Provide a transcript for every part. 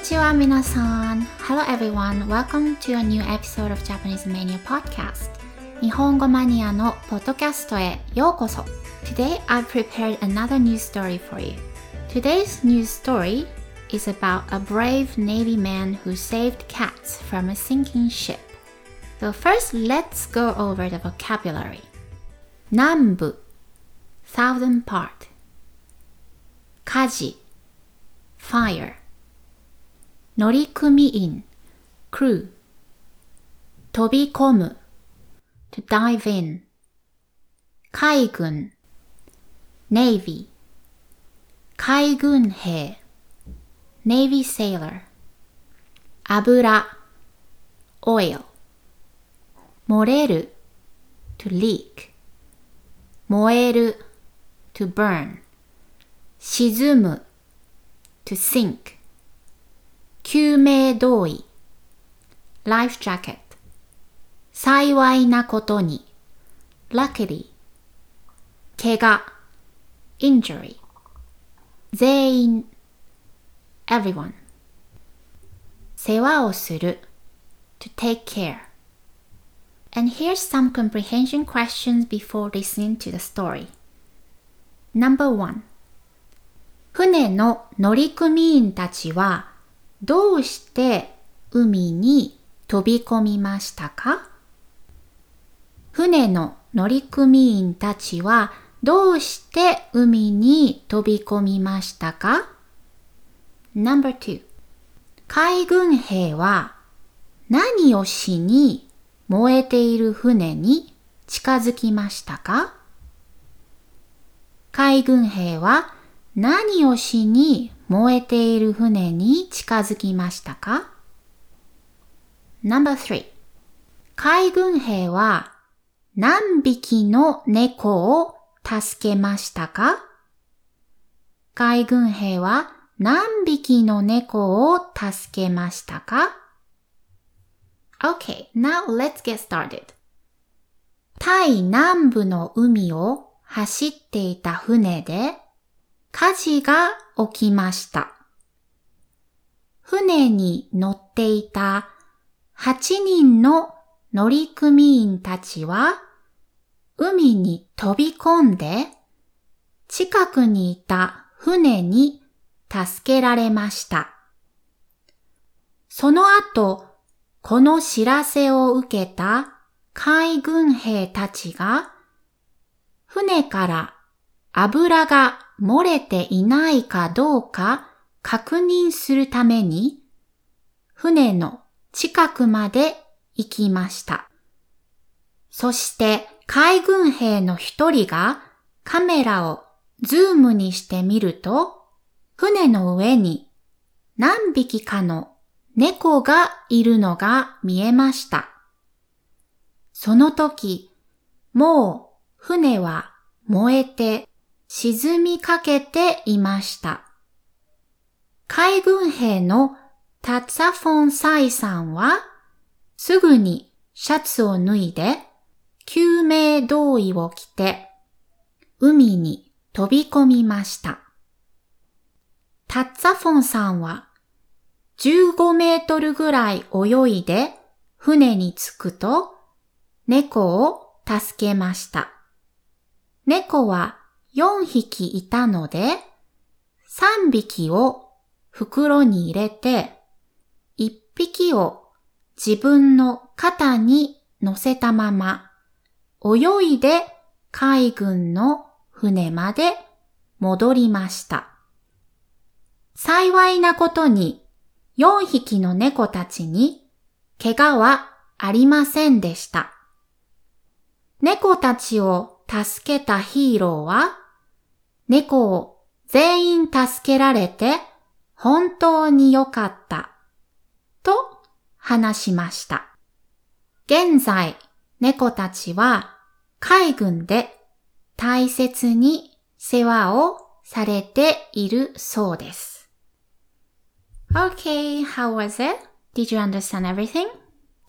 にちは皆さん Hello everyone, welcome to a new episode of Japanese Mania Podcast 日本語マニアのポッドキャストへようこそ Today I've prepared another news story for you Today's news story is about a brave Navy man who saved cats from a sinking ship So first let's go over the vocabulary 南部 Southern part 火事 Fire 乗組員 crew 飛び込む to dive in 海軍 navy 海軍兵 navy sailor 油 oil 漏れる to leak 燃える to burn 沈む to sink 救命胴衣 life jacket 幸いなことに luckily 怪我 injury 全員 everyone 世話をする to take care and here's some comprehension questions before listening to the story number one 船の乗組員たちはどうして海に飛び込みましたか？船の乗組員たちはどうして海に飛び込みましたか ?No.2 海軍兵は何をしに燃えている船に近づきましたか？海軍兵は何をしに燃えている船に近づきましたか ?No.3 海軍兵は何匹の猫を助けましたか？海軍兵は何匹の猫を助けましたか ?Okay, now let's get started. タイ南部の海を走っていた船で火事が起きました。船に乗っていた8人の乗組員たちは海に飛び込んで近くにいた船に助けられました。その後、この知らせを受けた海軍兵たちが船から油が漏れていないかどうか確認するために、船の近くまで行きました。そして海軍兵の一人がカメラをズームにしてみると、船の上に何匹かの猫がいるのが見えました。その時、もう船は燃えて沈みかけていました。海軍兵のタッツァフォンサイさんは、すぐにシャツを脱いで、救命胴衣を着て、海に飛び込みました。タッツァフォンさんは、15メートルぐらい泳いで船に着くと、猫を助けました。猫は4匹いたので、3匹を袋に入れて、1匹を自分の肩に乗せたまま、泳いで海軍の船まで戻りました。幸いなことに4匹の猫たちに怪我はありませんでした。猫たちを助けたヒーローは猫を全員助けられて本当に良かったと話しました。現在、猫たちは海軍で大切に世話をされているそうです。Okay, how was it? Did you understand everything?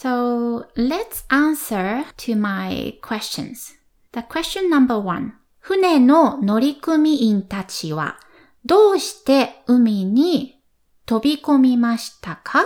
So let's answer to my questions. The question number one. 船の乗組員たちはどうして海に飛び込みましたか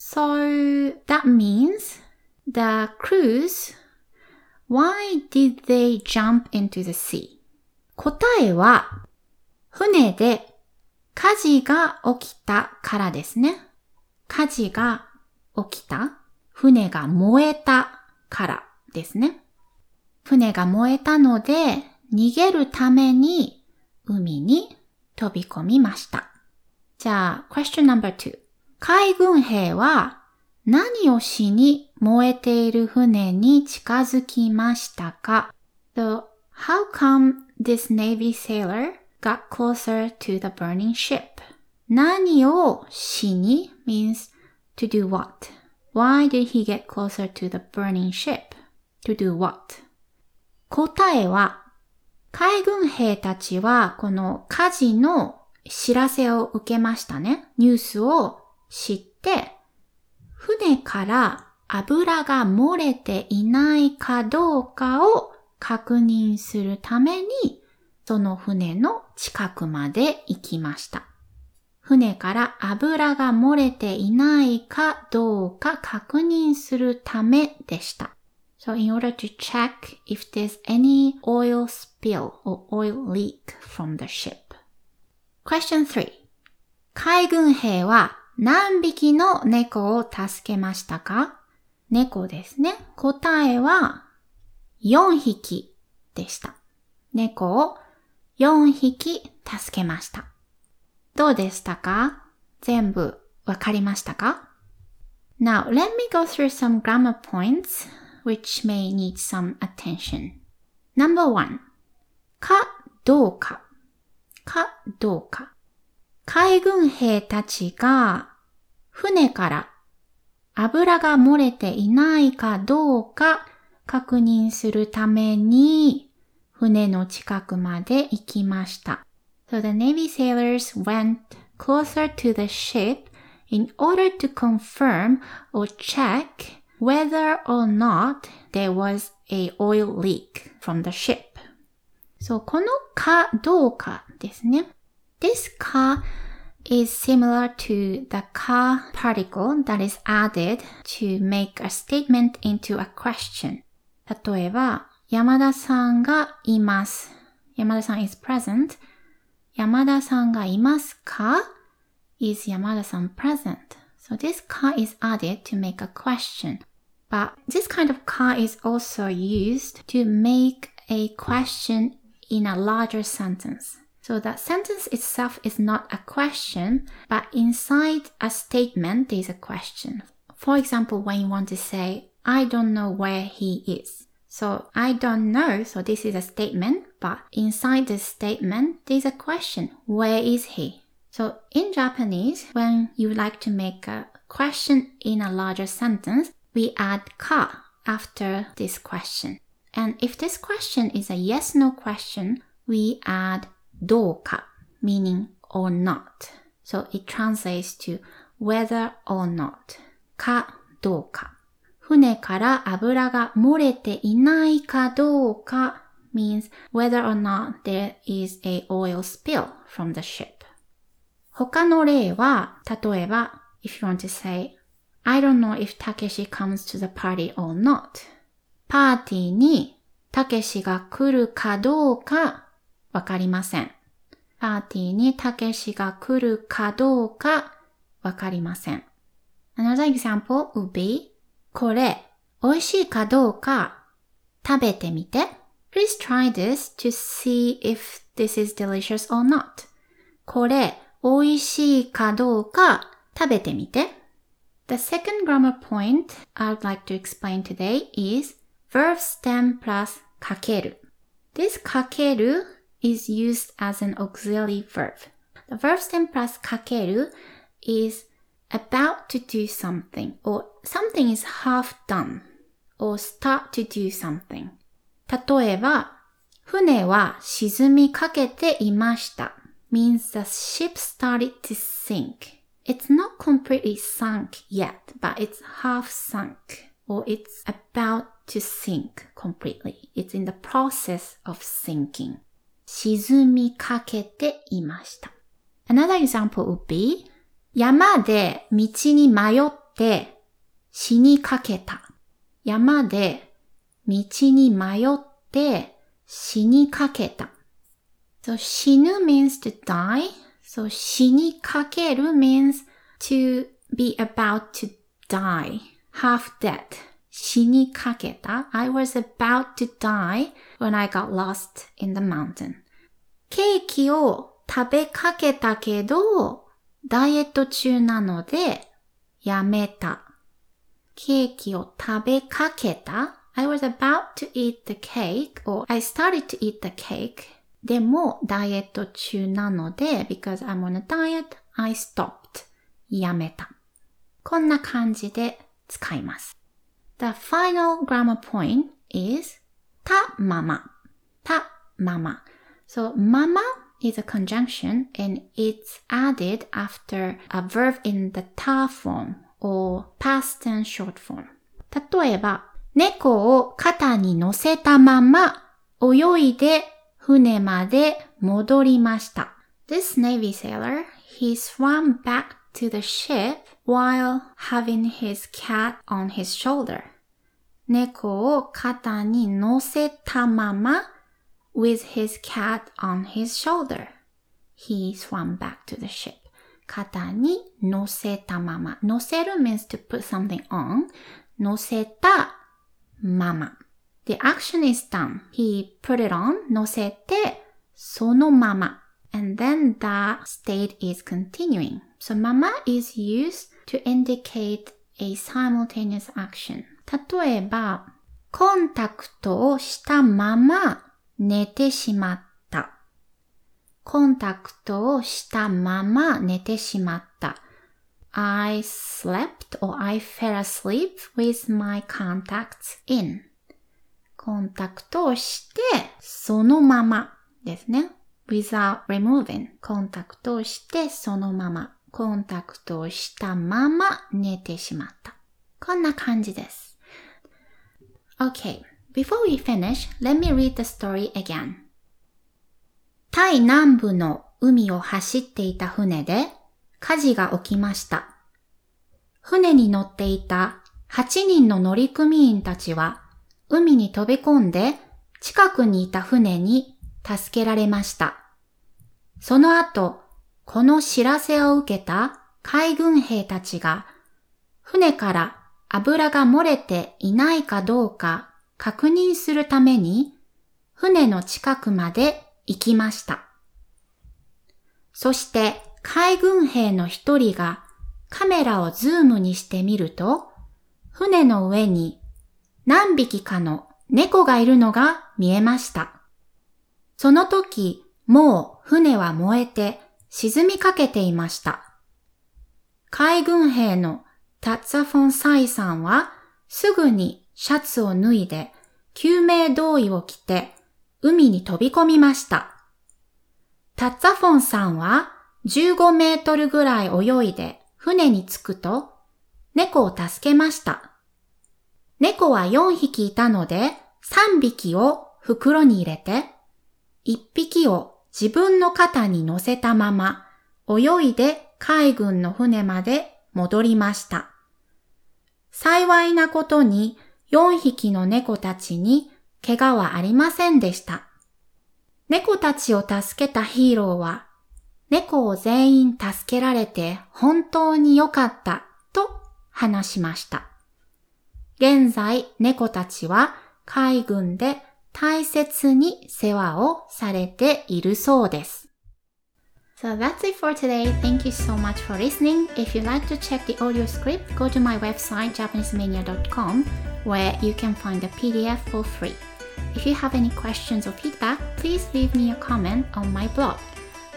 ?So that means the cruise, why did they jump into the sea? 答えは、船で火事が起きたからですね。火事が起きた船が燃えたからですね。船が燃えたので逃げるために海に飛び込みました。じゃあ、question number two. 海軍兵は何をしに燃えている船に近づきましたか So, how come this Navy sailor got closer to the burning ship? 何をしに means to do what? Why did he get closer to the burning ship? To do what? 答えは、海軍兵たちはこの火事の知らせを受けましたね。ニュースを知って、船から油が漏れていないかどうかを確認するために、その船の近くまで行きました。船から油が漏れていないかどうか確認するためでした。So in order to check if there's any oil spill or oil leak from the ship. Question 3. 海軍兵は何匹の猫を助けましたか猫ですね。答えは4匹でした。猫を4匹助けました。どうでしたか全部わかりましたか Now, let me go through some grammar points which may need some attention. Number one, かどうか。かどうか。海軍兵たちが船から油が漏れていないかどうか確認するために船の近くまで行きました。So the Navy sailors went closer to the ship in order to confirm or check whether or not there was a oil leak from the ship. そう、このかどうかですね。This ka is similar to the ka particle that is added to make a statement into a question. 例えば、山田さんがいます。山田さん is present. 山田さんがいますか is 山田さん present. So this ka is added to make a question. But this kind of ka is also used to make a question in a larger sentence. So the sentence itself is not a question, but inside a statement there's a question. For example, when you want to say, I don't know where he is. So I don't know. So this is a statement, but inside the statement, there's a question. Where is he? So in Japanese, when you like to make a question in a larger sentence, we add ka after this question. And if this question is a yes no question, we add doka, meaning or not. So it translates to whether or not. Ka doka. 船から油が漏れていないかどうか means whether or not there is a oil spill from the ship. 他の例は、例えば、if you want to say, I don't know if Takeshi comes to the party or not. パーティーにたけしが来るかどうかわかりません。パーティーにたけしが来るかどうかわかりません。Another example would be これ、美味しいかどうか食べてみて。Please try this to see if this is delicious or not. これ、美味しいかどうか食べてみて。The second grammar point I would like to explain today is verb stem plus かける。This かける is used as an auxiliary verb. The verb stem plus かける is about to do something or something is half done or start to do something 例えば、船は沈みかけていました means the ship started to sink. It's not completely sunk yet, but it's half sunk or it's about to sink completely. It's in the process of sinking. 沈みかけていました。Another example would be 山で道に迷って死にかけた。山で道に迷って死にかけた。So 死ぬ means to die. So 死にかける means to be about to die. Half dead. 死にかけた。I was about to die when I got lost in the mountain. ケーキを食べかけたけど、ダイエット中なので、やめた。ケーキを食べかけた。I was about to eat the cake or I started to eat the cake. でも、ダイエット中なので、because I'm on a diet, I stopped. やめた。こんな感じで使います。The final grammar point is たまま。たまま。So, mama is a conjunction and it's added after a verb in the ta form or past tense short form. 例えば、猫を肩に乗せたまま泳いで船まで戻りました。This Navy sailor, he swam back to the ship while having his cat on his shoulder. 猫を肩に乗せたまま with his cat on his shoulder. He swam back to the ship. 肩に乗せたまま。乗せる means to put something on. 乗せたまま。 The action is done. He put it on. 乗せて、そのまま。And then the state is continuing. So mama is used to indicate a simultaneous action. 例えば、コンタクトをしたまま寝てしまった。コンタクトをしたまま寝てしまった。I slept or I fell asleep with my contacts in. コンタクトをして、そのままですね。without removing. コンタクトをして、そのまま。コンタクトをしたまま寝てしまった。こんな感じです。Okay, before we finish, let me read the story again. タイ南部の海を走っていた船で火事が起きました。船に乗っていた8人の乗組員たちは海に飛び込んで近くにいた船に助けられました。その後、この知らせを受けた海軍兵たちが船から油が漏れていないかどうか確認するために船の近くまで行きました。そして海軍兵の一人がカメラをズームにしてみると、船の上に何匹かの猫がいるのが見えました。その時、もう船は燃えて沈みかけていました。海軍兵のタッツァ・フォン・サイさんはすぐにシャツを脱いで救命胴衣を着て海に飛び込みました。タッツァフォンさんは15メートルぐらい泳いで船に着くと猫を助けました。猫は4匹いたので3匹を袋に入れて1匹を自分の肩に乗せたまま泳いで海軍の船まで戻りました。幸いなことに4匹の猫たちに怪我はありませんでした。猫たちを助けたヒーローは、猫を全員助けられて本当に良かったと話しました。現在、猫たちは海軍で大切に世話をされているそうです。So that's it for today. Thank you so much for listening. If you'd like to check the audio script, go to my website japanesemania.com where you can find the PDF for free. If you have any questions or feedback, please leave me a comment on my blog.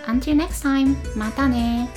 Until next time, またね